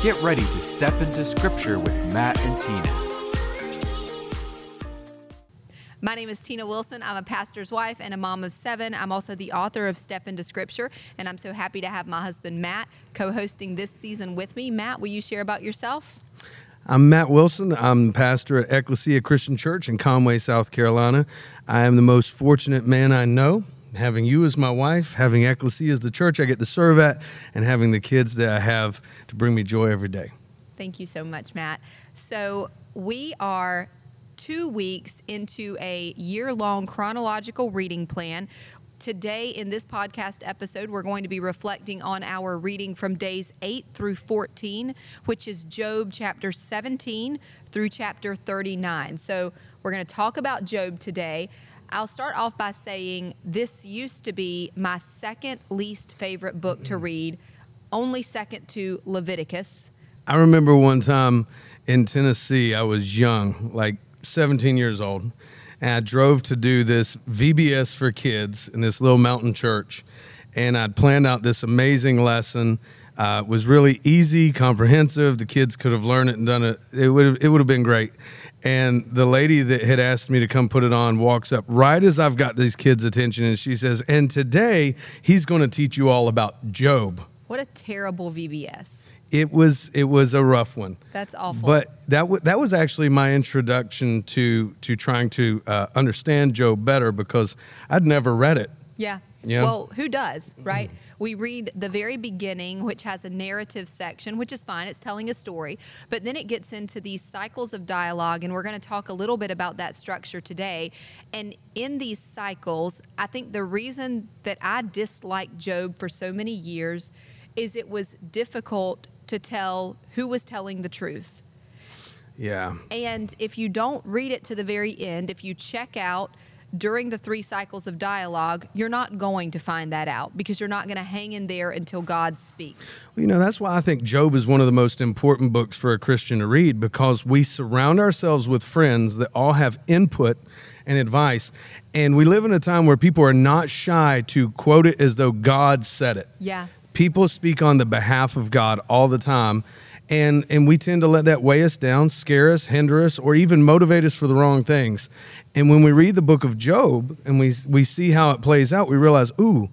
Get ready to step into Scripture with Matt and Tina. My name is Tina Wilson. I'm a pastor's wife and a mom of seven. I'm also the author of Step into Scripture, and I'm so happy to have my husband Matt co hosting this season with me. Matt, will you share about yourself? I'm Matt Wilson. I'm pastor at Ecclesia Christian Church in Conway, South Carolina. I am the most fortunate man I know. Having you as my wife, having Ecclesia as the church I get to serve at, and having the kids that I have to bring me joy every day. Thank you so much, Matt. So, we are two weeks into a year long chronological reading plan. Today, in this podcast episode, we're going to be reflecting on our reading from days 8 through 14, which is Job chapter 17 through chapter 39. So, we're going to talk about Job today. I'll start off by saying this used to be my second least favorite book to read, only second to Leviticus. I remember one time in Tennessee, I was young, like 17 years old, and I drove to do this VBS for kids in this little mountain church. And I'd planned out this amazing lesson. Uh, was really easy, comprehensive. The kids could have learned it and done it. It would it would have been great. And the lady that had asked me to come put it on walks up right as I've got these kids' attention, and she says, "And today he's going to teach you all about Job." What a terrible VBS. It was it was a rough one. That's awful. But that w- that was actually my introduction to to trying to uh, understand Job better because I'd never read it. Yeah. Yeah. Well, who does, right? We read the very beginning, which has a narrative section, which is fine. It's telling a story. But then it gets into these cycles of dialogue, and we're going to talk a little bit about that structure today. And in these cycles, I think the reason that I disliked Job for so many years is it was difficult to tell who was telling the truth. Yeah. And if you don't read it to the very end, if you check out during the three cycles of dialogue, you're not going to find that out because you're not going to hang in there until God speaks. You know, that's why I think Job is one of the most important books for a Christian to read because we surround ourselves with friends that all have input and advice. And we live in a time where people are not shy to quote it as though God said it. Yeah. People speak on the behalf of God all the time. And, and we tend to let that weigh us down, scare us, hinder us, or even motivate us for the wrong things. And when we read the book of Job and we, we see how it plays out, we realize, ooh,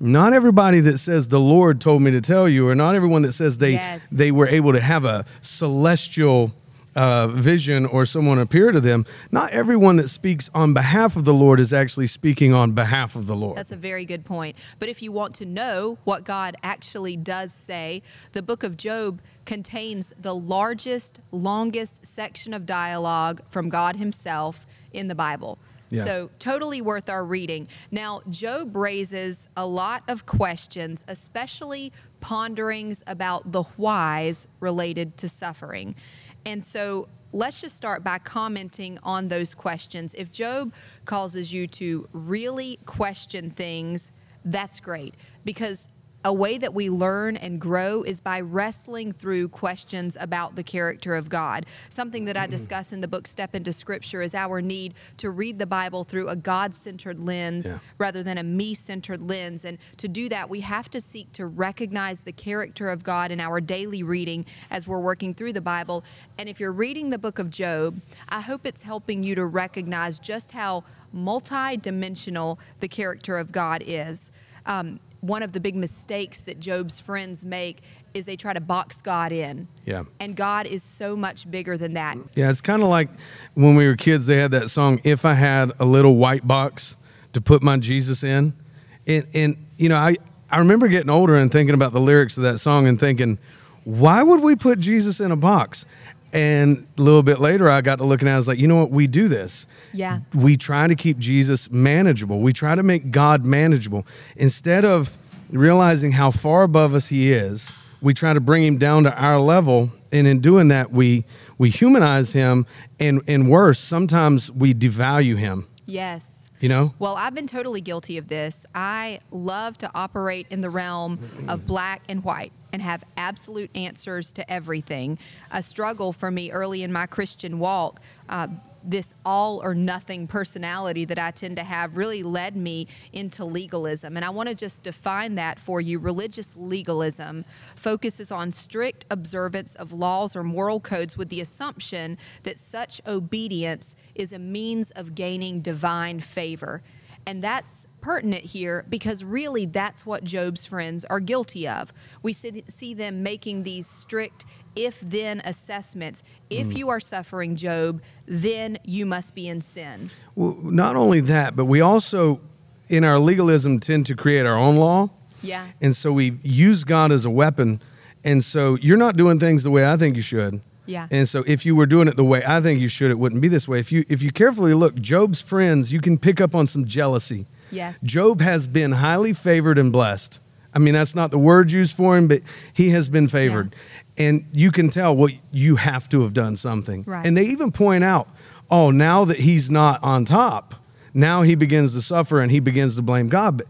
not everybody that says the Lord told me to tell you, or not everyone that says they Yes. they were able to have a celestial uh, vision or someone appear to them. Not everyone that speaks on behalf of the Lord is actually speaking on behalf of the Lord. That's a very good point. But if you want to know what God actually does say, the book of Job contains the largest, longest section of dialogue from God Himself in the Bible. Yeah. So, totally worth our reading. Now, Job raises a lot of questions, especially ponderings about the whys related to suffering. And so, let's just start by commenting on those questions. If Job causes you to really question things, that's great because a way that we learn and grow is by wrestling through questions about the character of God. Something that I discuss in the book Step into Scripture is our need to read the Bible through a God centered lens Yeah. rather than a me centered lens. And to do that, we have to seek to recognize the character of God in our daily reading as we're working through the Bible. And if you're reading the book of Job, I hope it's helping you to recognize just how multi-dimensional the character of God is. Um, one of the big mistakes that Job's friends make is they try to box God in. Yeah. And God is so much bigger than that. Yeah, it's kind of like when we were kids, they had that song, If I Had a Little White Box to Put My Jesus in. And, and you know, I, I remember getting older and thinking about the lyrics of that song and thinking, why would we put Jesus in a box? And a little bit later, I got to looking at it, I was like, you know what? We do this. Yeah. We try to keep Jesus manageable. We try to make God manageable. Instead of realizing how far above us he is, we try to bring him down to our level. And in doing that, we, we humanize him. And, and worse, sometimes we devalue him, Yes. you know? Well, I've been totally guilty of this. I love to operate in the realm of black and white and have absolute answers to everything. A struggle for me early in my Christian walk. Uh, this all or nothing personality that I tend to have really led me into legalism. And I want to just define that for you. Religious legalism focuses on strict observance of laws or moral codes with the assumption that such obedience is a means of gaining divine favor. And that's pertinent here because really that's what Job's friends are guilty of. We see them making these strict if then assessments. If mm. you are suffering, Job, then you must be in sin. Well, not only that, but we also, in our legalism, tend to create our own law. Yeah. And so we use God as a weapon. And so you're not doing things the way I think you should. Yeah. And so if you were doing it the way I think you should, it wouldn't be this way. If you if you carefully look, Job's friends, you can pick up on some jealousy. Yes. Job has been highly favored and blessed. I mean, that's not the word used for him, but he has been favored. Yeah. And you can tell what well, you have to have done something. Right. And they even point out, oh, now that he's not on top, now he begins to suffer and he begins to blame God. But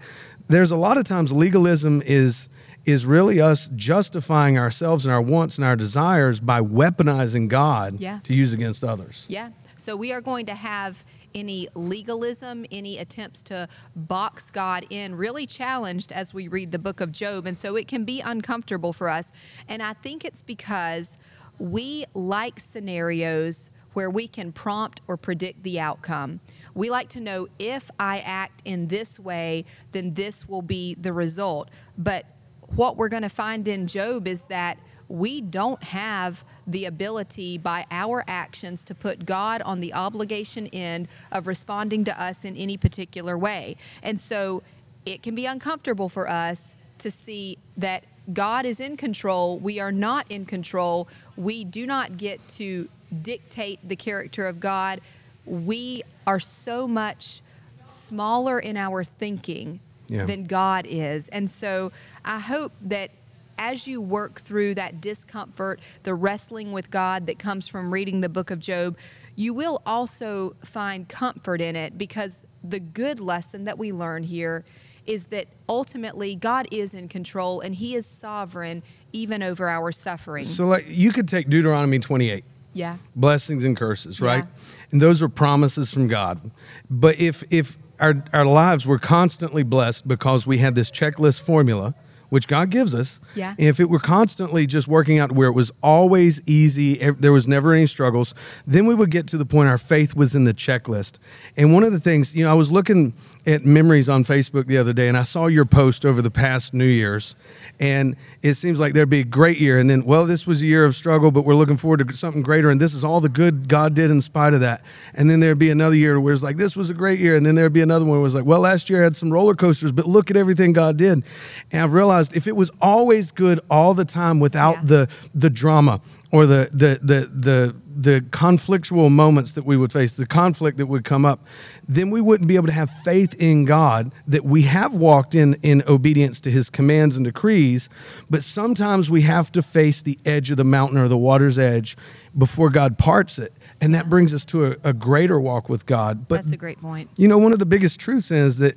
there's a lot of times legalism is is really us justifying ourselves and our wants and our desires by weaponizing God yeah. to use against others. Yeah. So we are going to have any legalism, any attempts to box God in, really challenged as we read the book of Job. And so it can be uncomfortable for us. And I think it's because we like scenarios where we can prompt or predict the outcome. We like to know if I act in this way, then this will be the result. But what we're going to find in Job is that we don't have the ability by our actions to put God on the obligation end of responding to us in any particular way. And so it can be uncomfortable for us to see that God is in control. We are not in control. We do not get to dictate the character of God. We are so much smaller in our thinking yeah. than God is. And so I hope that as you work through that discomfort, the wrestling with God that comes from reading the book of Job, you will also find comfort in it because the good lesson that we learn here is that ultimately God is in control and he is sovereign even over our suffering. So like you could take Deuteronomy 28. Yeah. Blessings and curses, right? Yeah. And those are promises from God. But if if our, our lives were constantly blessed because we had this checklist formula which God gives us. Yeah. If it were constantly just working out where it was always easy, there was never any struggles, then we would get to the point our faith was in the checklist. And one of the things, you know, I was looking at memories on Facebook the other day and I saw your post over the past New Year's and it seems like there'd be a great year. And then well this was a year of struggle but we're looking forward to something greater and this is all the good god did in spite of that. And then there'd be another year where it's like this was a great year and then there'd be another one where it's like well last year I had some roller coasters but look at everything god did. And i've realized if it was always good all the time without yeah. the the drama or the the the the the conflictual moments that we would face, the conflict that would come up, then we wouldn't be able to have faith in God that we have walked in in obedience to his commands and decrees, but sometimes we have to face the edge of the mountain or the water's edge before God parts it. And that brings us to a, a greater walk with God. But That's a great point. You know, one of the biggest truths is that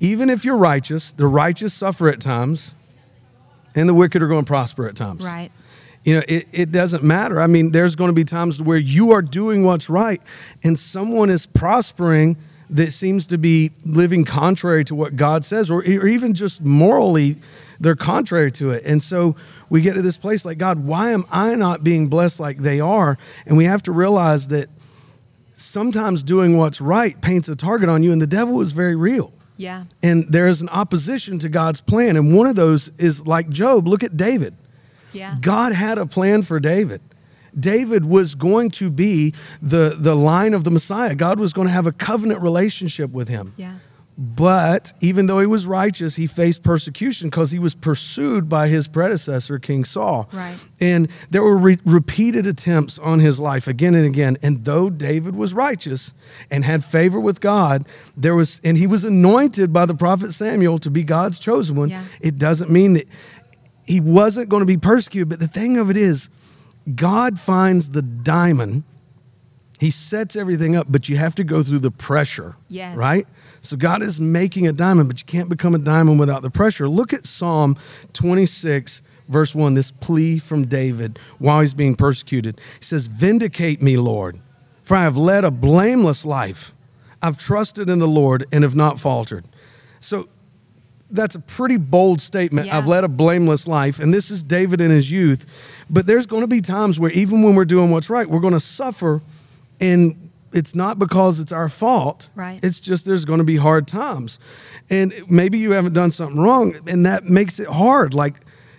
even if you're righteous, the righteous suffer at times, and the wicked are going to prosper at times. Right you know it, it doesn't matter. I mean there's going to be times where you are doing what's right and someone is prospering that seems to be living contrary to what god says or, or even just morally they're contrary to it. And so we get to this place like god why am i not being blessed like they are? And we have to realize that sometimes doing what's right paints a target on you and the devil is very real. Yeah. And there is an opposition to god's plan and one of those is like job. Look at david yeah. God had a plan for David. David was going to be the, the line of the Messiah. God was going to have a covenant relationship with him. Yeah. But even though he was righteous, he faced persecution because he was pursued by his predecessor, King Saul. Right. And there were re- repeated attempts on his life again and again. And though David was righteous and had favor with God, there was, and he was anointed by the prophet Samuel to be God's chosen one. Yeah. It doesn't mean that he wasn't going to be persecuted. But the thing of it is, God finds the diamond. He sets everything up, but you have to go through the pressure. Yes. Right? So God is making a diamond, but you can't become a diamond without the pressure. Look at Psalm 26, verse 1, this plea from David while he's being persecuted. He says, Vindicate me, Lord For I have led a blameless life. I've trusted in the Lord and have not faltered. So that's a pretty bold statement. Yeah. I've led a blameless life. And this is David in his youth. But there's going to be times where even when we're doing what's right, we're going to suffer. And it's not because it's our fault. Right. It's just there's going to be hard times. And maybe you haven't done something wrong and that makes it hard. Like,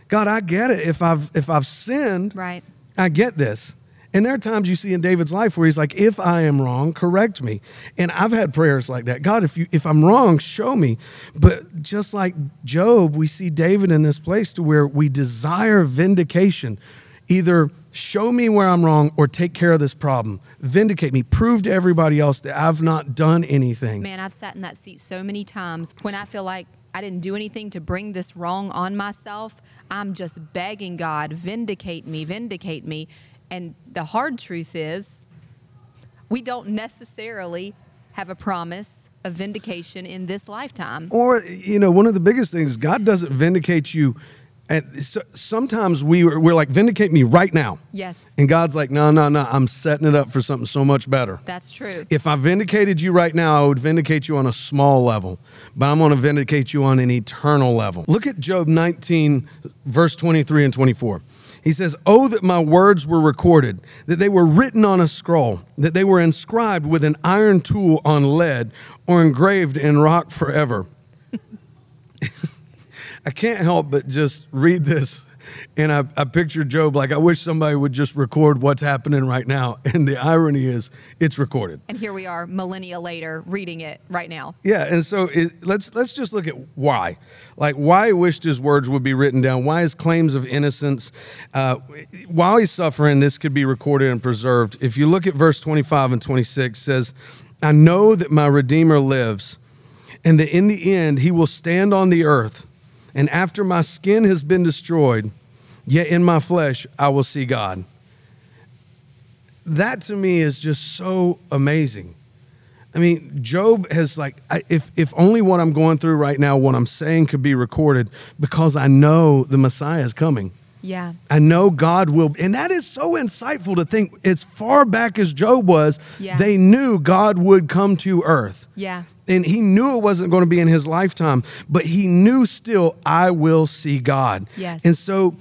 God, I get it. If I've if I've sinned, Right. I get this. And there are times you see in David's life where he's like, if I am wrong, correct me. And I've had prayers like that. God, if you if I'm wrong, show me. But just like Job, we see David in this place to where we desire vindication. Either show me where I'm wrong or take care of this problem. Vindicate me. Prove to everybody else that I've not done anything. Man, I've sat in that seat so many times when I feel like I didn't do anything to bring this wrong on myself. I'm just begging God, vindicate me, vindicate me. And the hard truth is, we don't necessarily have a promise of vindication in this lifetime. Or, you know, one of the biggest things, God doesn't vindicate you. And so, sometimes we, we're like, vindicate me right now. Yes, And God's like, no, no, no, I'm setting it up for something so much better. that's true. If I vindicated you right now, I would vindicate you on a small level, but I'm going to vindicate you on an eternal level. Look at Job 19, verse 23 and 24. He says, Oh, that my words were recorded, that they were written on a scroll, that they were inscribed with an iron tool on lead or engraved in rock forever. I can't help but just read this. And I, I picture Job like, I wish somebody would just record what's happening right now. And the irony is, it's recorded. And here we are, millennia later, reading it right now. Yeah, and so it, let's let's just look at why, like why he wished his words would be written down. Why his claims of innocence, uh, while he's suffering, this could be recorded and preserved. If you look at verse twenty-five and twenty-six, says, "I know that my Redeemer lives, and that in the end he will stand on the earth, and after my skin has been destroyed, yet in my flesh I will see God." That to me is just so amazing. I mean, Job has like, I, if if only what I'm going through right now, what I'm saying could be recorded, because I know the Messiah is coming. Yeah. I know God will, and that is so insightful to think. As far back as Job was, Yeah. they knew God would come to earth. Yeah. And he knew it wasn't going to be in his lifetime, but he knew still, I will see God. Yes. And so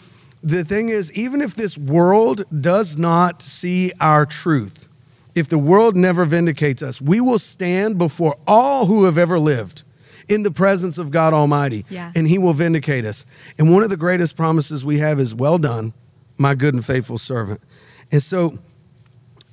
the thing is, even if this world does not see our truth, if the world never vindicates us, we will stand before all who have ever lived in the presence of God Almighty, Yeah. and He will vindicate us. And one of the greatest promises we have is, Well done, my good and faithful servant. And so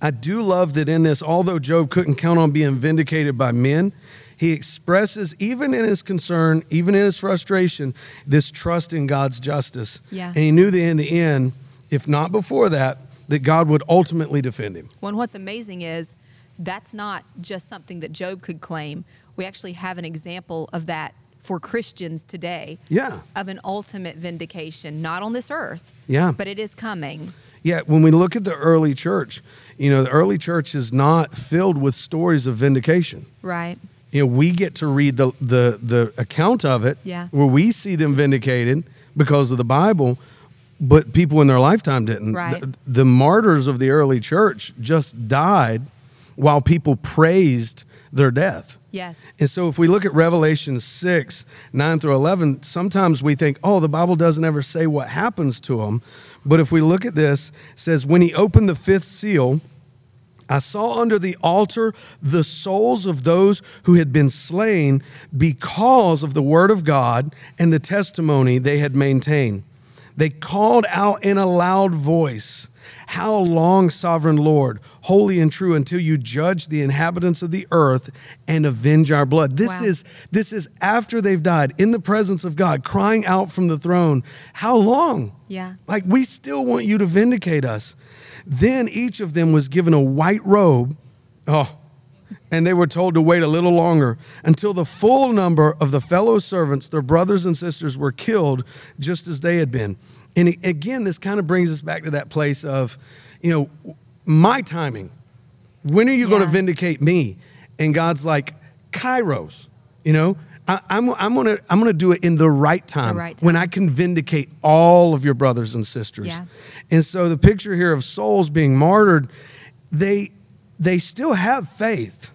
I do love that in this, although Job couldn't count on being vindicated by men, he expresses, even in his concern, even in his frustration, this trust in God's justice. Yeah. And he knew that in the end, if not before that, that God would ultimately defend him. Well, and what's amazing is that's not just something that Job could claim. We actually have an example of that for Christians today. Yeah. Of an ultimate vindication, not on this earth. Yeah. But it is coming. Yeah, when we look at the early church, you know, the early church is not filled with stories of vindication. Right. You know, we get to read the the the account of it, Yeah. where we see them vindicated because of the Bible, but people in their lifetime didn't. Right. The, the martyrs of the early church just died while people praised their death. Yes. And so if we look at Revelation 6, 9 through 11, sometimes we think, oh, the Bible doesn't ever say what happens to them. But if we look at this, it says, when he opened the fifth seal, I saw under the altar the souls of those who had been slain because of the word of God and the testimony they had maintained. They called out in a loud voice, How long, sovereign Lord, holy and true, until you judge the inhabitants of the earth and avenge our blood? This Wow. is this is after they've died in the presence of God, crying out from the throne, How long? Yeah. Like, we still want you to vindicate us. Then each of them was given a white robe. Oh, and they were told to wait a little longer until the full number of the fellow servants, their brothers and sisters, were killed just as they had been. And again, this kind of brings us back to that place of, you know, my timing. When are you going to vindicate me? And God's like, Kairos, you know, I, I'm, I'm gonna I'm gonna do it in the right time, right when. I can vindicate all of your brothers and sisters. Yeah. And so the picture here of souls being martyred, they they still have faith.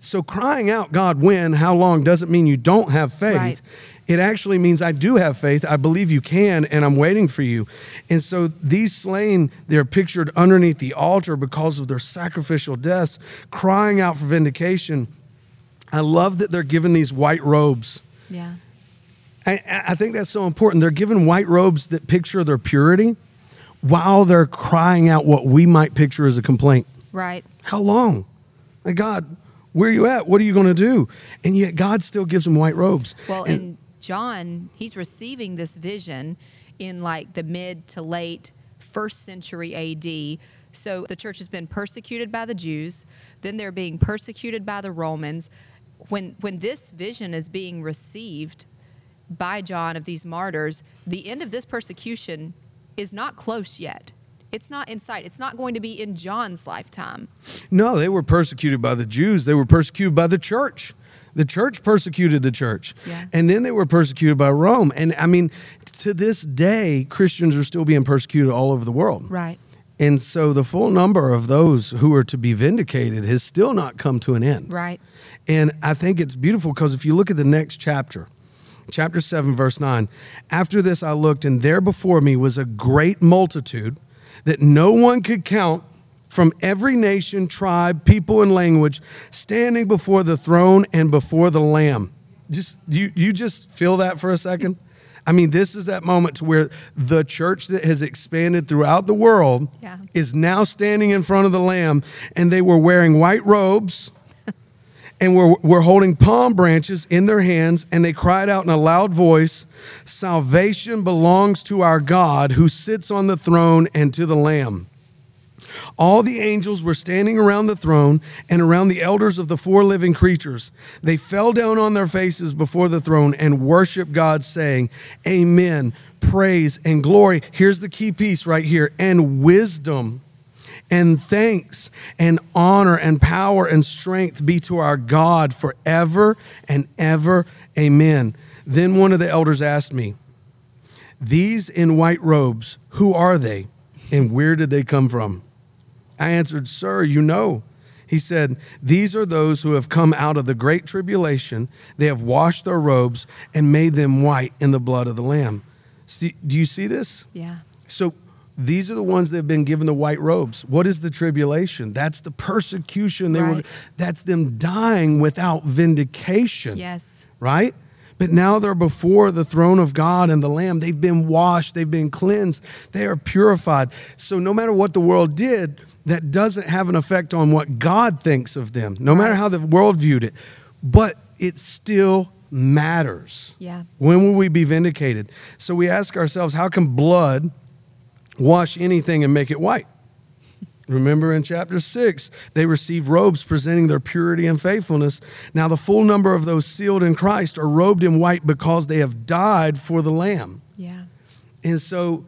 So crying out, God, when, how long, doesn't mean you don't have faith. Right. It actually means I do have faith. I believe you can, and I'm waiting for you. And so these slain, they're pictured underneath the altar because of their sacrificial deaths, crying out for vindication. I love that they're given these white robes. Yeah. I, I think that's so important. They're given white robes that picture their purity while they're crying out what we might picture as a complaint. Right. How long? Like, God, where are you at? What are you going to do? And yet, God still gives them white robes. Well, And- and John, he's receiving this vision in like the mid to late first century AD. So the church has been persecuted by the Jews, then they're being persecuted by the Romans. When when this vision is being received by John of these martyrs, the end of this persecution is not close yet. It's not in sight. It's not going to be in John's lifetime. No, they were persecuted by the Jews. They were persecuted by the church. The church persecuted the church. Yeah. And then they were persecuted by Rome. And I mean, to this day, Christians are still being persecuted all over the world. Right. And so the full number of those who are to be vindicated has still not come to an end. Right. And I think it's beautiful because if you look at the next chapter, chapter 7, verse 9, after this I looked, and there before me was a great multitude that no one could count from every nation, tribe, people, and language standing before the throne and before the Lamb. Just you, you just feel that for a second. I mean, this is that moment to where the church that has expanded throughout the world Yeah. is now standing in front of the Lamb, and they were wearing white robes and were, were holding palm branches in their hands, and they cried out in a loud voice Salvation belongs to our God who sits on the throne and to the Lamb. All the angels were standing around the throne and around the elders of the four living creatures. They fell down on their faces before the throne and worshiped God, saying, Amen, praise and glory. Here's the key piece right here and wisdom and thanks and honor and power and strength be to our God forever and ever. Amen. Then one of the elders asked me, These in white robes, who are they and where did they come from? I answered, Sir, you know. He said, These are those who have come out of the great tribulation. They have washed their robes and made them white in the blood of the Lamb. See, do you see this? Yeah. So these are the ones that have been given the white robes. What is the tribulation? That's the persecution. They were Right. that's them dying without vindication. Yes. Right? But now they're before the throne of God and the Lamb. They've been washed, they've been cleansed, they are purified. So no matter what the world did, that doesn't have an effect on what God thinks of them, no matter how the world viewed it. But it still matters. Yeah. When will we be vindicated? So we ask ourselves, how can blood wash anything and make it white? Remember in chapter 6, they receive robes presenting their purity and faithfulness. Now, the full number of those sealed in Christ are robed in white because they have died for the Lamb. Yeah. And so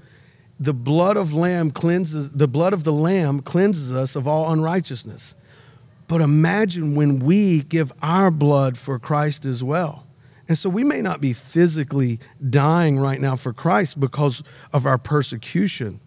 the blood of lamb cleanses the blood of the lamb cleanses us of all unrighteousness. But imagine when we give our blood for Christ as well. And so we may not be physically dying right now for Christ because of our persecution,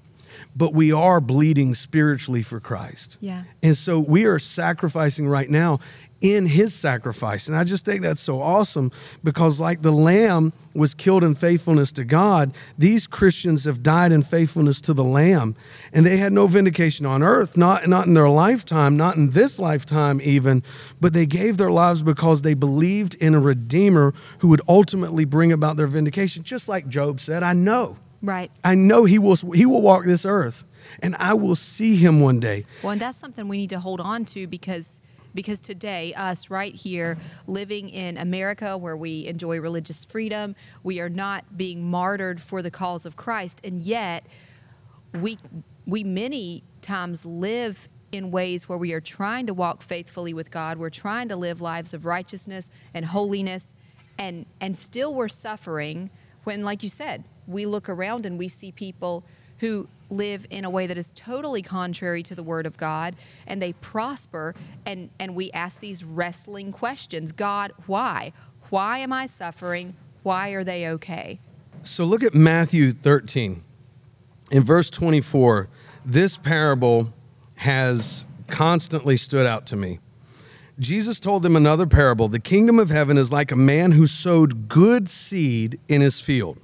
but we are bleeding spiritually for Christ. Yeah. And so we are sacrificing right now in his sacrifice. And I just think that's so awesome because, like the lamb was killed in faithfulness to God, these Christians have died in faithfulness to the lamb. And they had no vindication on earth, not, not in their lifetime, not in this lifetime even, but they gave their lives because they believed in a redeemer who would ultimately bring about their vindication. Just like Job said, I know. Right. I know he will he will walk this earth and I will see him one day. Well, and that's something we need to hold on to because because today us right here living in America where we enjoy religious freedom, we are not being martyred for the cause of Christ and yet we we many times live in ways where we are trying to walk faithfully with God. We're trying to live lives of righteousness and holiness and and still we're suffering when like you said, we look around and we see people who live in a way that is totally contrary to the word of God and they prosper and and we ask these wrestling questions. God, why? Why am I suffering? Why are they okay? So look at Matthew 13. In verse 24, this parable has constantly stood out to me. Jesus told them another parable. The kingdom of heaven is like a man who sowed good seed in his field.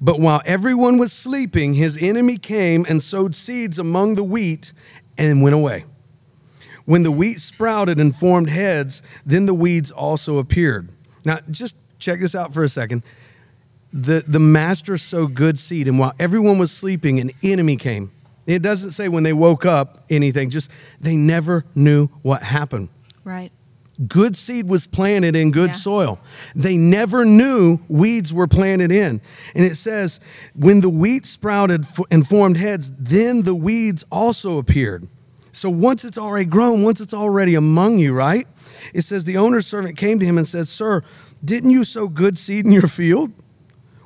But while everyone was sleeping, his enemy came and sowed seeds among the wheat and went away. When the wheat sprouted and formed heads, then the weeds also appeared. Now, just check this out for a second. The, the master sowed good seed, and while everyone was sleeping, an enemy came. It doesn't say when they woke up anything, just they never knew what happened. Right. Good seed was planted in good Yeah. soil. They never knew weeds were planted in. And it says, when the wheat sprouted and formed heads, then the weeds also appeared. So once it's already grown, once it's already among you, right? It says, the owner's servant came to him and said, Sir, didn't you sow good seed in your field?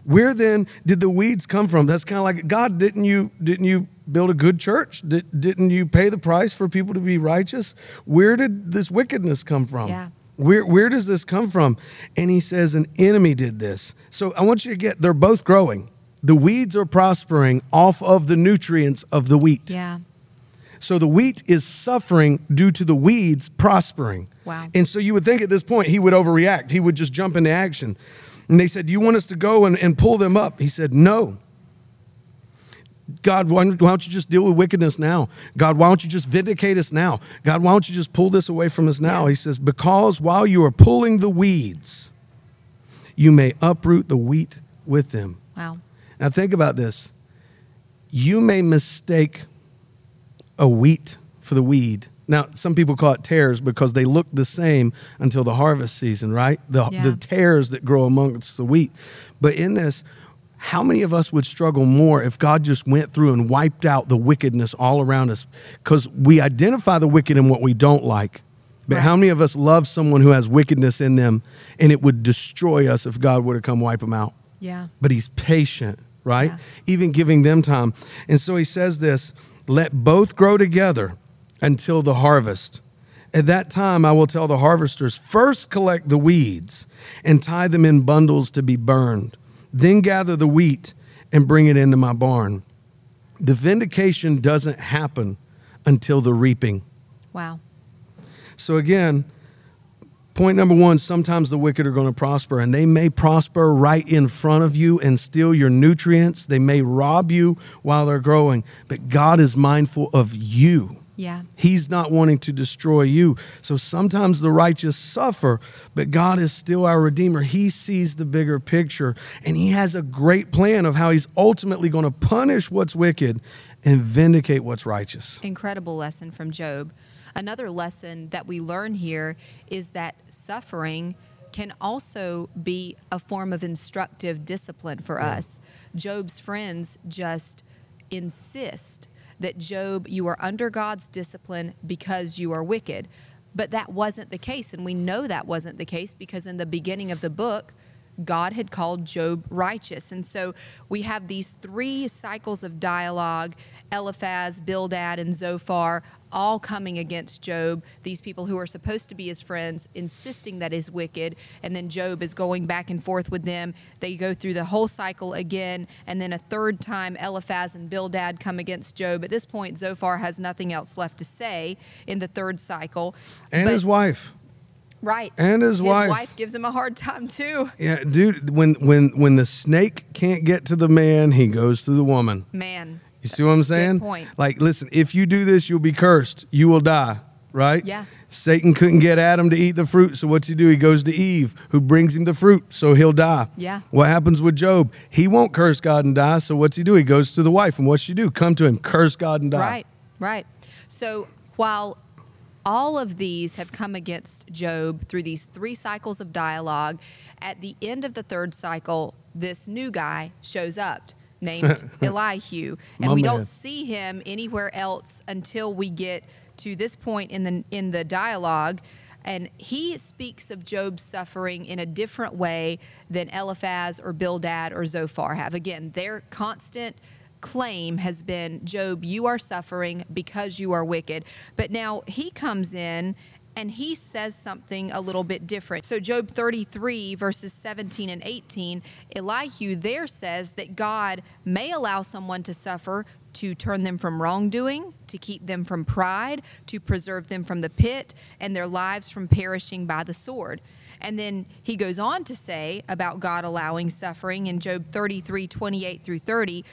Where then did the weeds come from? That's kind of like God. Didn't you didn't you build a good church? Did, didn't you pay the price for people to be righteous? Where did this wickedness come from? Yeah. Where where does this come from? And he says an enemy did this. So I want you to get they're both growing. The weeds are prospering off of the nutrients of the wheat. Yeah. So the wheat is suffering due to the weeds prospering. Wow. And so you would think at this point he would overreact. He would just jump into action. And they said, Do you want us to go and, and pull them up? He said, No. God, why don't, you just deal with wickedness now? God, why don't you just vindicate us now? God, why don't you just pull this away from us now? He says, Because while you are pulling the weeds, you may uproot the wheat with them. Wow. Now, think about this. You may mistake a wheat for the weed. Now, some people call it tares because they look the same until the harvest season, right? The, Yeah. the tares that grow amongst the wheat. But in this, how many of us would struggle more if God just went through and wiped out the wickedness all around us? Because we identify the wicked in what we don't like. But Right. how many of us love someone who has wickedness in them and it would destroy us if God were to come wipe them out? Yeah. but he's patient, right? Yeah. Even giving them time. And so he says this let both grow together until the harvest. At that time, I will tell the harvesters first collect the weeds and tie them in bundles to be burned, then gather the wheat and bring it into my barn. The vindication doesn't happen until the reaping. Wow. So again, point number one sometimes the wicked are going to prosper, and they may prosper right in front of you and steal your nutrients. They may rob you while they're growing, but God is mindful of you. Yeah. He's not wanting to destroy you. So sometimes the righteous suffer, but God is still our Redeemer. He sees the bigger picture, and He has a great plan of how He's ultimately going to punish what's wicked and vindicate what's righteous. Incredible lesson from Job. Another lesson that we learn here is that suffering can also be a form of instructive discipline for us. Job's friends just insist that Job, you are under God's discipline because you are wicked. But that wasn't the case. And we know that wasn't the case because in the beginning of the book, God had called Job righteous. And so we have these three cycles of dialogue Eliphaz, Bildad, and Zophar all coming against Job. These people who are supposed to be his friends insisting that he's wicked. And then Job is going back and forth with them. They go through the whole cycle again. And then a third time, Eliphaz and Bildad come against Job. At this point, Zophar has nothing else left to say in the third cycle. And But- his wife. Right. and his wife. his wife. wife gives him a hard time too. Yeah, dude. When when when the snake can't get to the man, he goes to the woman. Man. You see what I'm saying? point. Like, listen, if you do this, you'll be cursed. You will die. Right? Yeah. Satan couldn't get Adam to eat the fruit, so what's he do? He goes to Eve, who brings him the fruit, so he'll die. Yeah. What happens with Job? He won't curse God and die, so what's he do? He goes to the wife, and what's she do? Come to him, curse God and die. Right, right. So while all of these have come against Job through these three cycles of dialogue, at the end of the third cycle, this new guy shows up named Elihu. And My we man. don't see him anywhere else until we get to this point in the in the dialogue. And he speaks of Job's suffering in a different way than Eliphaz or Bildad or Zophar have. Again, their constant claim has been Job, you are suffering because you are wicked. But now he comes in and he says something a little bit different. So, Job 33, verses 17 and 18, Elihu there says that God may allow someone to suffer to turn them from wrongdoing, to keep them from pride, to preserve them from the pit, and their lives from perishing by the sword. And then he goes on to say about God allowing suffering in Job 33 28 through 30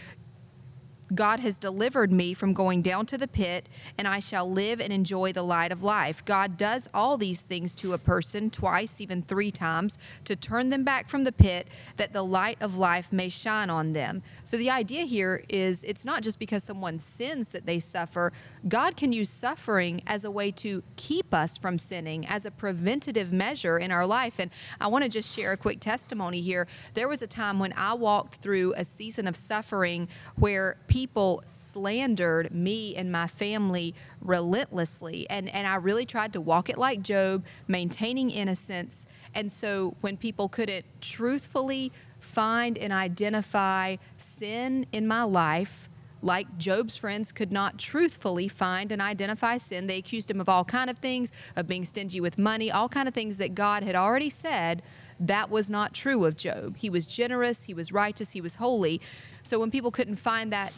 God has delivered me from going down to the pit, and I shall live and enjoy the light of life. God does all these things to a person twice, even three times, to turn them back from the pit, that the light of life may shine on them. So the idea here is it's not just because someone sins that they suffer. God can use suffering as a way to keep us from sinning, as a preventative measure in our life. And I want to just share a quick testimony here. There was a time when I walked through a season of suffering where people people slandered me and my family relentlessly. And, and I really tried to walk it like Job, maintaining innocence. And so when people couldn't truthfully find and identify sin in my life, like Job's friends could not truthfully find and identify sin. They accused him of all kind of things, of being stingy with money, all kind of things that God had already said that was not true of Job. He was generous, he was righteous, he was holy. So when people couldn't find that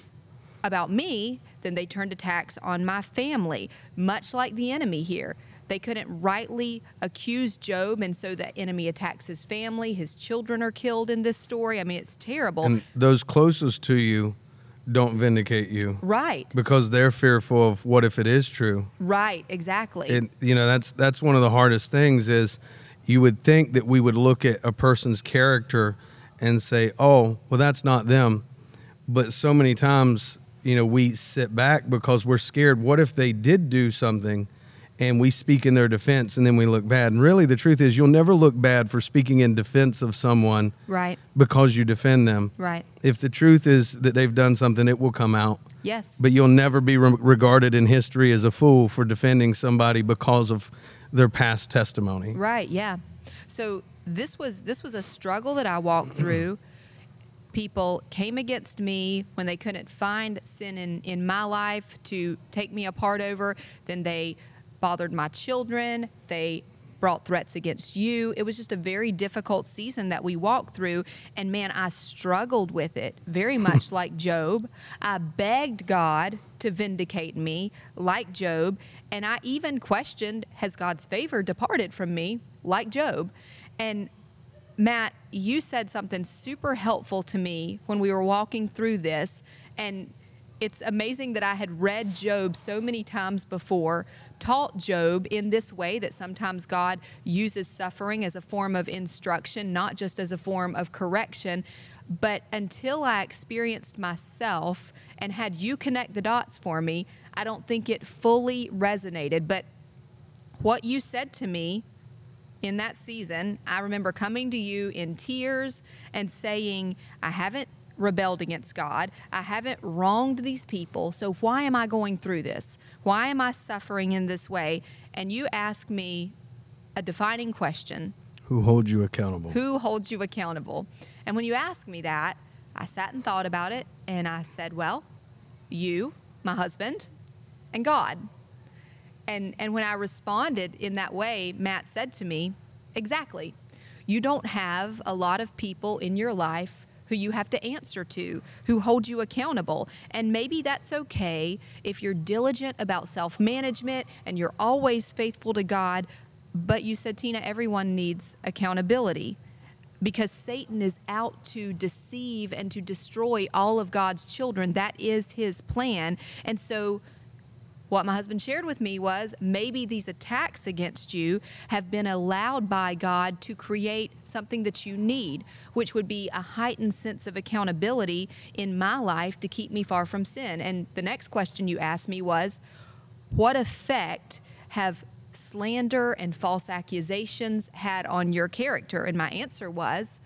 about me, then they turned attacks on my family, much like the enemy here. They couldn't rightly accuse Job, and so the enemy attacks his family. His children are killed in this story. I mean, it's terrible. And those closest to you don't vindicate you. Right. Because they're fearful of what if it is true. Right, exactly. You know, that's that's one of the hardest things is you would think that we would look at a person's character and say, "Oh, well that's not them." But so many times you know, we sit back because we're scared. What if they did do something and we speak in their defense and then we look bad? And really, the truth is, you'll never look bad for speaking in defense of someone right. because you defend them. Right. If the truth is that they've done something, it will come out. Yes. But you'll never be re- regarded in history as a fool for defending somebody because of their past testimony. Right, yeah. So this was this was a struggle that I walked through people came against me when they couldn't find sin in, in my life to take me apart over. Then they bothered my children. They brought threats against you. It was just a very difficult season that we walked through. And man, I struggled with it very much like Job. I begged God to vindicate me like Job. And I even questioned, has God's favor departed from me like Job? And Matt, you said something super helpful to me when we were walking through this. And it's amazing that I had read Job so many times before, taught Job in this way that sometimes God uses suffering as a form of instruction, not just as a form of correction. But until I experienced myself and had you connect the dots for me, I don't think it fully resonated. But what you said to me in that season, I remember coming to you in tears and saying, I haven't rebelled against God. I haven't wronged these people. So why am I going through this? Why am I suffering in this way? And you ask me a defining question Who holds you accountable? Who holds you accountable? And when you asked me that, I sat and thought about it and I said, Well, you, my husband, and God and and when I responded in that way, Matt said to me, "Exactly. You don't have a lot of people in your life who you have to answer to, who hold you accountable. And maybe that's okay if you're diligent about self-management and you're always faithful to God, but you said, Tina, everyone needs accountability." because Satan is out to deceive and to destroy all of God's children. That is his plan. And so what my husband shared with me was maybe these attacks against you have been allowed by God to create something that you need, which would be a heightened sense of accountability in my life to keep me far from sin. And the next question you asked me was, what effect have slander and false accusations had on your character? And my answer was,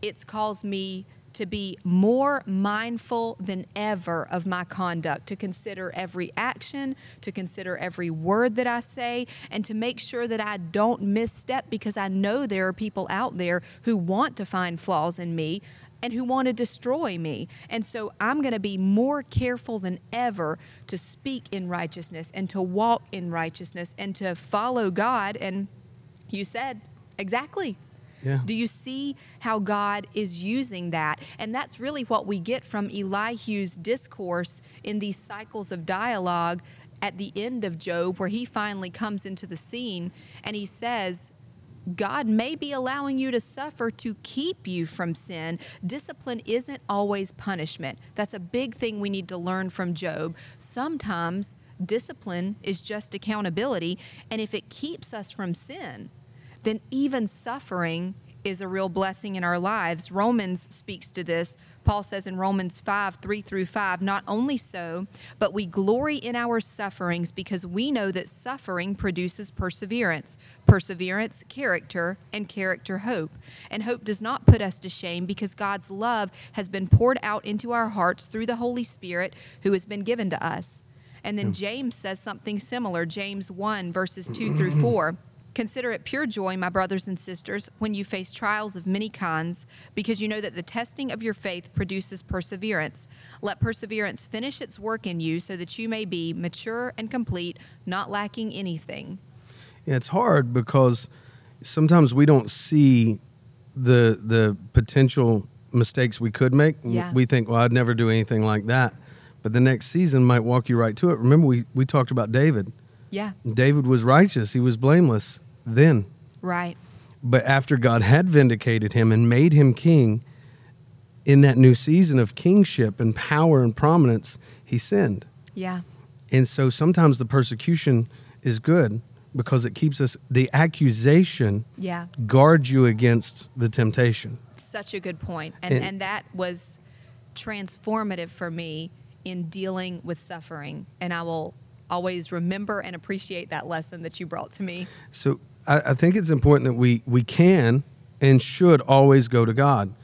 it's caused me to be more mindful than ever of my conduct, to consider every action, to consider every word that I say, and to make sure that I don't misstep because I know there are people out there who want to find flaws in me and who want to destroy me. And so I'm going to be more careful than ever to speak in righteousness and to walk in righteousness and to follow God. And you said, exactly. Yeah. Do you see how God is using that? And that's really what we get from Elihu's discourse in these cycles of dialogue at the end of Job, where he finally comes into the scene and he says, God may be allowing you to suffer to keep you from sin. Discipline isn't always punishment. That's a big thing we need to learn from Job. Sometimes discipline is just accountability. And if it keeps us from sin, then even suffering is a real blessing in our lives. Romans speaks to this. Paul says in Romans 5 3 through 5, not only so, but we glory in our sufferings because we know that suffering produces perseverance, perseverance, character, and character, hope. And hope does not put us to shame because God's love has been poured out into our hearts through the Holy Spirit who has been given to us. And then hmm. James says something similar, James 1, verses 2 through 4. Consider it pure joy, my brothers and sisters, when you face trials of many kinds, because you know that the testing of your faith produces perseverance. Let perseverance finish its work in you so that you may be mature and complete, not lacking anything. Yeah, it's hard because sometimes we don't see the the potential mistakes we could make. Yeah. We think, well, I'd never do anything like that. But the next season might walk you right to it. Remember, we, we talked about David. Yeah, David was righteous, he was blameless then. right. But after God had vindicated him and made him king in that new season of kingship and power and prominence, he sinned. Yeah, And so sometimes the persecution is good because it keeps us, the accusation yeah. guards you against the temptation. Such a good point. And, And- and that was transformative for me in dealing with suffering. And I will always remember and appreciate that lesson that you brought to me. So I, I think it's important that we, we can and should always go to God.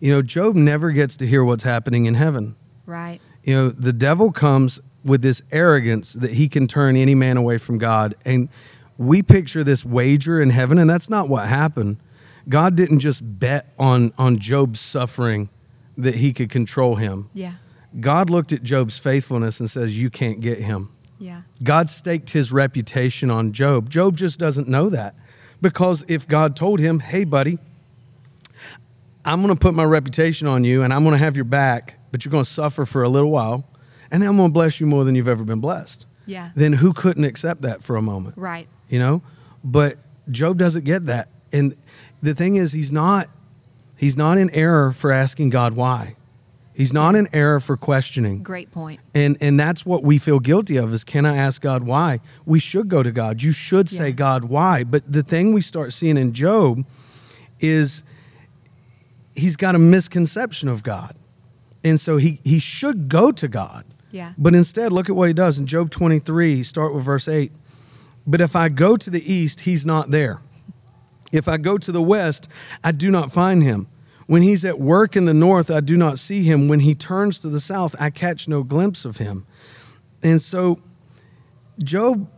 You know, Job never gets to hear what's happening in heaven. Right. You know, the devil comes with this arrogance that he can turn any man away from God. And we picture this wager in heaven, and that's not what happened. God didn't just bet on, on Job's suffering that he could control him. Yeah. God looked at Job's faithfulness and says, You can't get him. Yeah. God staked his reputation on Job. Job just doesn't know that because if God told him, Hey, buddy, I'm going to put my reputation on you and I'm going to have your back, but you're going to suffer for a little while, and then I'm going to bless you more than you've ever been blessed. Yeah. Then who couldn't accept that for a moment? Right. You know? But Job doesn't get that. And the thing is he's not he's not in error for asking God why. He's not in error for questioning. Great point. And and that's what we feel guilty of is can I ask God why? We should go to God. You should say Yeah. God why. But the thing we start seeing in Job is he's got a misconception of God. And so he he should go to God. Yeah. But instead, look at what he does in Job 23, start with verse 8. But if I go to the east, he's not there. If I go to the west, I do not find him. When he's at work in the north, I do not see him. When he turns to the south, I catch no glimpse of him. And so, Job,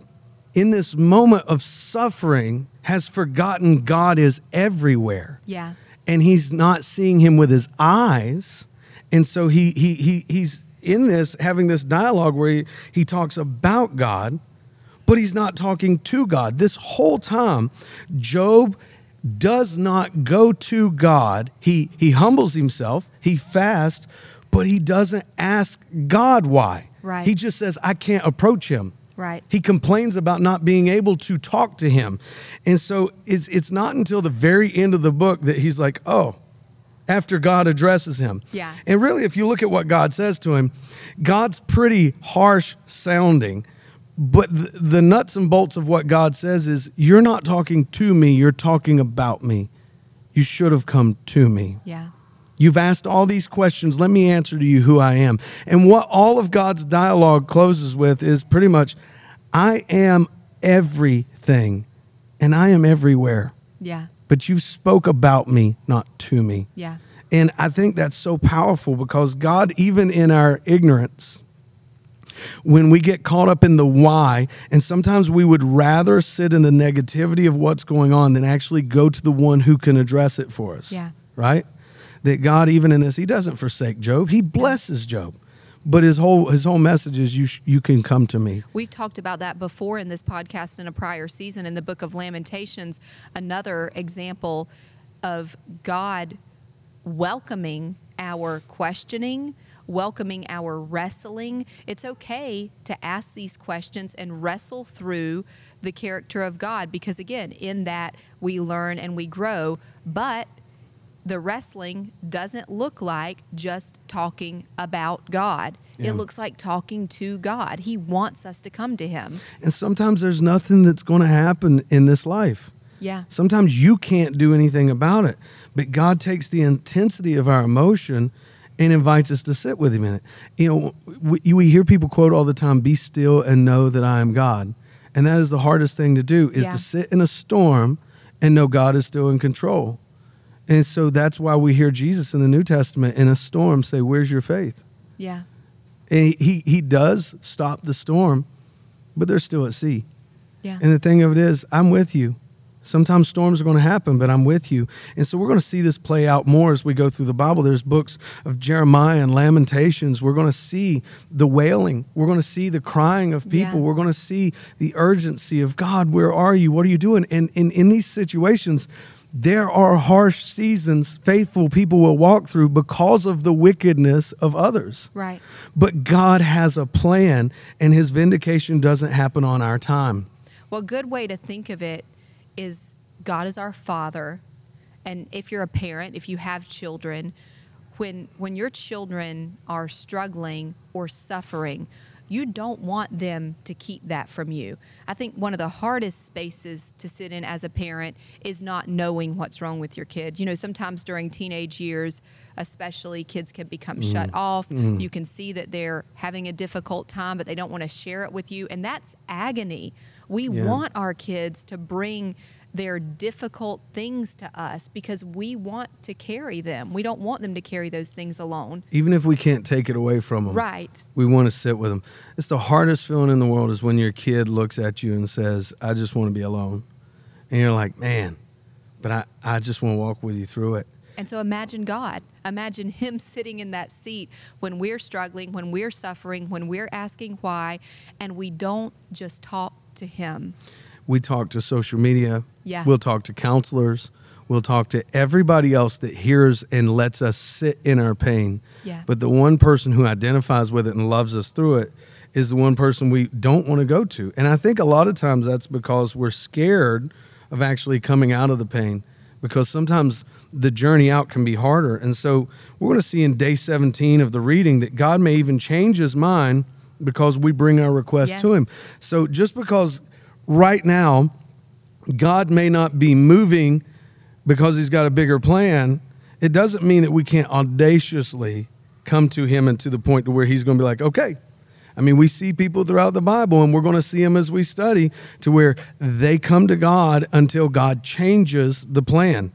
in this moment of suffering, has forgotten God is everywhere Yeah. and he's not seeing him with his eyes and so he he, he he's in this having this dialogue where he, he talks about god but he's not talking to god this whole time job does not go to god he he humbles himself he fasts but he doesn't ask god why Right. he just says i can't approach him Right. he complains about not being able to talk to him. And so it's it's not until the very end of the book that he's like, "Oh, after God addresses him." Yeah. And really if you look at what God says to him, God's pretty harsh sounding. But the, the nuts and bolts of what God says is, "You're not talking to me, you're talking about me. You should have come to me." Yeah. You've asked all these questions. Let me answer to you who I am. And what all of God's dialogue closes with is pretty much I am everything and I am everywhere. Yeah. But you spoke about me, not to me. Yeah. And I think that's so powerful because God, even in our ignorance, when we get caught up in the why, and sometimes we would rather sit in the negativity of what's going on than actually go to the one who can address it for us. Yeah. Right? That God, even in this, He doesn't forsake Job. He blesses Job. But his whole his whole message is you sh- you can come to me. We've talked about that before in this podcast in a prior season in the book of Lamentations. Another example of God welcoming our questioning, welcoming our wrestling. It's okay to ask these questions and wrestle through the character of God because, again, in that we learn and we grow. But the wrestling doesn't look like just talking about God. Yeah. It looks like talking to God. He wants us to come to Him. And sometimes there's nothing that's going to happen in this life. Yeah. Sometimes you can't do anything about it, but God takes the intensity of our emotion and invites us to sit with Him in it. You know, we, we hear people quote all the time, "Be still and know that I am God," and that is the hardest thing to do is Yeah. to sit in a storm and know God is still in control. And so that's why we hear Jesus in the New Testament in a storm say, "Where's your faith?" Yeah. And he he, he does stop the storm, but they're still at sea. Yeah. And the thing of it is, I'm with you. Sometimes storms are going to happen, but I'm with you. And so we're going to see this play out more as we go through the Bible. There's books of Jeremiah and Lamentations. We're going to see the wailing. We're going to see the crying of people. Yeah. We're going to see the urgency of God, where are you? What are you doing? And in, in these situations, there are harsh seasons faithful people will walk through because of the wickedness of others. Right. But God has a plan, and his vindication doesn't happen on our time. Well, a good way to think of it is God is our Father, and if you're a parent, if you have children, when when your children are struggling or suffering, you don't want them to keep that from you. I think one of the hardest spaces to sit in as a parent is not knowing what's wrong with your kid. You know, sometimes during teenage years, especially kids can become mm. shut off. Mm. You can see that they're having a difficult time, but they don't want to share it with you, and that's agony. We Yeah. want our kids to bring their difficult things to us because we want to carry them. We don't want them to carry those things alone. Even if we can't take it away from them, Right. we want to sit with them. It's the hardest feeling in the world is when your kid looks at you and says, I just want to be alone. And you're like, man, but I, I just want to walk with you through it. And so imagine God. Imagine Him sitting in that seat when we're struggling, when we're suffering, when we're asking why, and we don't just talk to Him. We talk to social media. Yeah. We'll talk to counselors. We'll talk to everybody else that hears and lets us sit in our pain. Yeah. But the one person who identifies with it and loves us through it is the one person we don't want to go to. And I think a lot of times that's because we're scared of actually coming out of the pain because sometimes the journey out can be harder. And so we're going to see in day 17 of the reading that God may even change his mind because we bring our request to him. So just because right now God may not be moving because he's got a bigger plan, it doesn't mean that we can't audaciously come to him and to the point to where he's going to be like, okay. I mean, we see people throughout the Bible, and we're going to see them as we study to where they come to God until God changes the plan.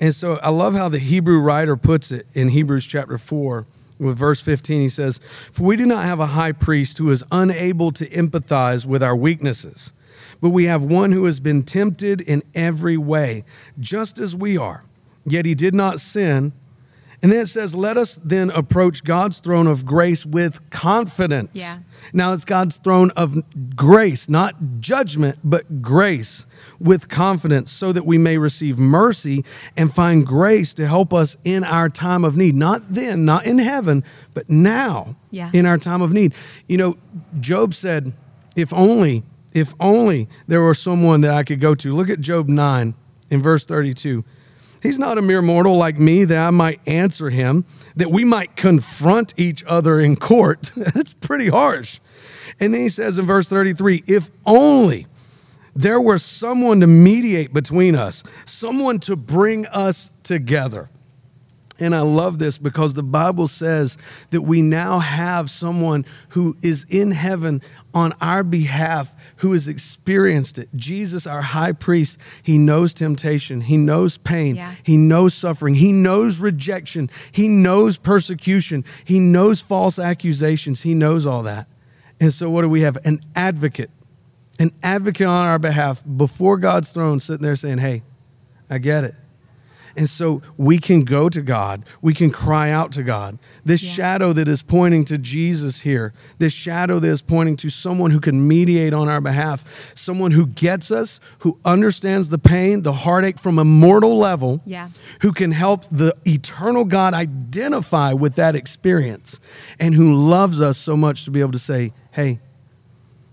And so I love how the Hebrew writer puts it in Hebrews chapter 4 with verse 15. He says, For we do not have a high priest who is unable to empathize with our weaknesses, but we have one who has been tempted in every way, just as we are. Yet he did not sin. And then it says, Let us then approach God's throne of grace with confidence. Yeah. Now it's God's throne of grace, not judgment, but grace with confidence, so that we may receive mercy and find grace to help us in our time of need. Not then, not in heaven, but now Yeah. in our time of need. You know, Job said, If only, if only there were someone that I could go to. Look at Job 9 in verse 32. He's not a mere mortal like me that I might answer him, that we might confront each other in court. That's pretty harsh. And then he says in verse 33 if only there were someone to mediate between us, someone to bring us together. And I love this because the Bible says that we now have someone who is in heaven on our behalf who has experienced it. Jesus, our high priest, he knows temptation, he knows pain, Yeah. he knows suffering, he knows rejection, he knows persecution, he knows false accusations, he knows all that. And so, what do we have? An advocate, an advocate on our behalf before God's throne, sitting there saying, Hey, I get it. And so we can go to God, we can cry out to God. This Yeah. shadow that is pointing to Jesus here, this shadow that is pointing to someone who can mediate on our behalf, someone who gets us, who understands the pain, the heartache from a mortal level, Yeah. who can help the eternal God identify with that experience, and who loves us so much to be able to say, hey,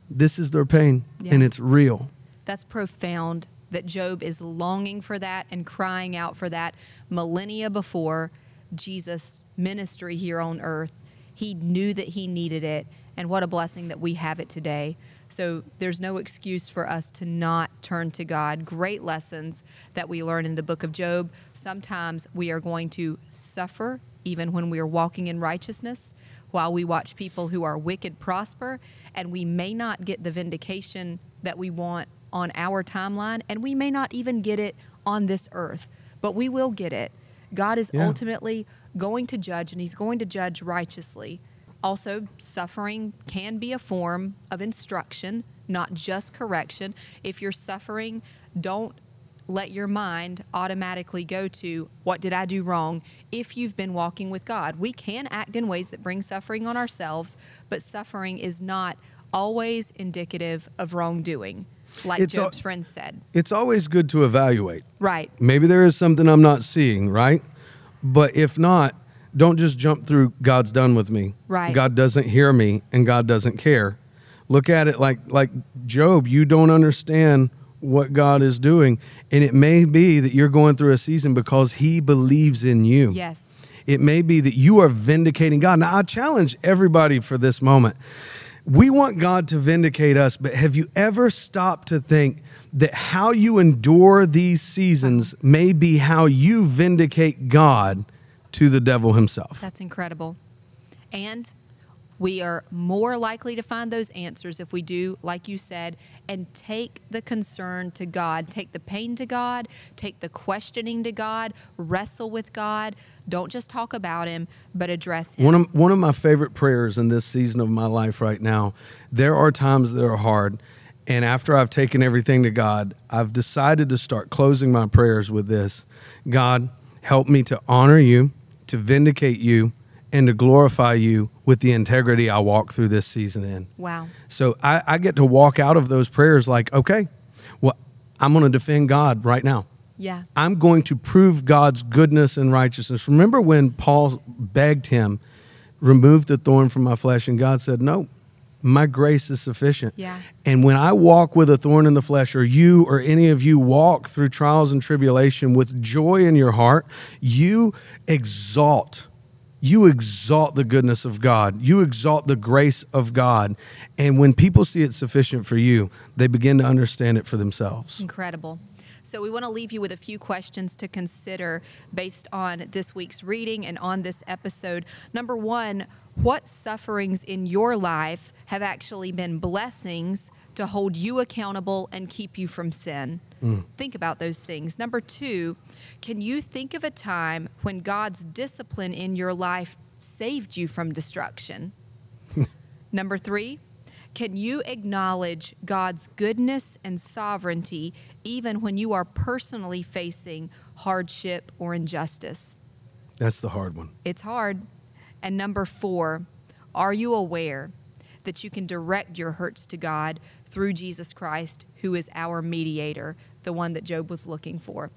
this is their pain Yeah. and it's real. That's profound that Job is longing for that and crying out for that millennia before Jesus' ministry here on earth. He knew that he needed it, and what a blessing that we have it today. So there's no excuse for us to not turn to God. Great lessons that we learn in the book of Job. Sometimes we are going to suffer even when we are walking in righteousness while we watch people who are wicked prosper, and we may not get the vindication that we want on our timeline, and we may not even get it on this earth, but we will get it. God is Yeah. ultimately going to judge, and He's going to judge righteously. Also, suffering can be a form of instruction, not just correction. If you're suffering, don't let your mind automatically go to what did I do wrong if you've been walking with God. We can act in ways that bring suffering on ourselves, but suffering is not always indicative of wrongdoing, like It's al- Job's friend said. It's always good to evaluate. Right. Maybe there is something I'm not seeing, right? But if not, don't just jump through God's done with me. Right. God doesn't hear me and God doesn't care. Look at it like like Job, you don't understand what God is doing and it may be that you're going through a season because he believes in you. Yes. It may be that you are vindicating God. Now, I challenge everybody for this moment. We want God to vindicate us, but have you ever stopped to think that how you endure these seasons may be how you vindicate God to the devil himself? That's incredible. And we are more likely to find those answers if we do, like you said, and take the concern to God, take the pain to God, take the questioning to God, wrestle with God. Don't just talk about Him, but address Him. One of, one of my favorite prayers in this season of my life right now, there are times that are hard. And after I've taken everything to God, I've decided to start closing my prayers with this God, help me to honor you, to vindicate you, and to glorify you with the integrity I walk through this season in. wow. So I, I get to walk out of those prayers like, okay, well, I'm going to defend God right now. Yeah. I'm going to prove God's goodness and righteousness. Remember when Paul begged him, remove the thorn from my flesh, and God said, no, my grace is sufficient. Yeah. And when I walk with a thorn in the flesh, or you or any of you walk through trials and tribulation with joy in your heart, you exalt. You exalt the goodness of God. You exalt the grace of God. And when people see it sufficient for you, they begin to understand it for themselves. Incredible. So, we want to leave you with a few questions to consider based on this week's reading and on this episode. Number one, what sufferings in your life have actually been blessings to hold you accountable and keep you from sin? Mm. Think about those things. Number two, can you think of a time when God's discipline in your life saved you from destruction? Number three, can you acknowledge God's goodness and sovereignty even when you are personally facing hardship or injustice? That's the hard one. It's hard. And number four, are you aware that you can direct your hurts to God through Jesus Christ, who is our mediator, the one that Job was looking for?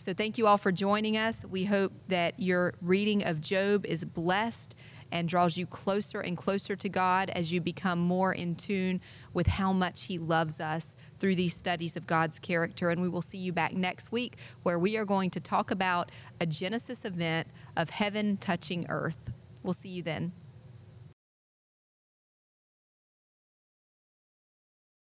So, thank you all for joining us. We hope that your reading of Job is blessed and draws you closer and closer to God as you become more in tune with how much He loves us through these studies of God's character. And we will see you back next week where we are going to talk about a Genesis event of heaven touching earth. We'll see you then.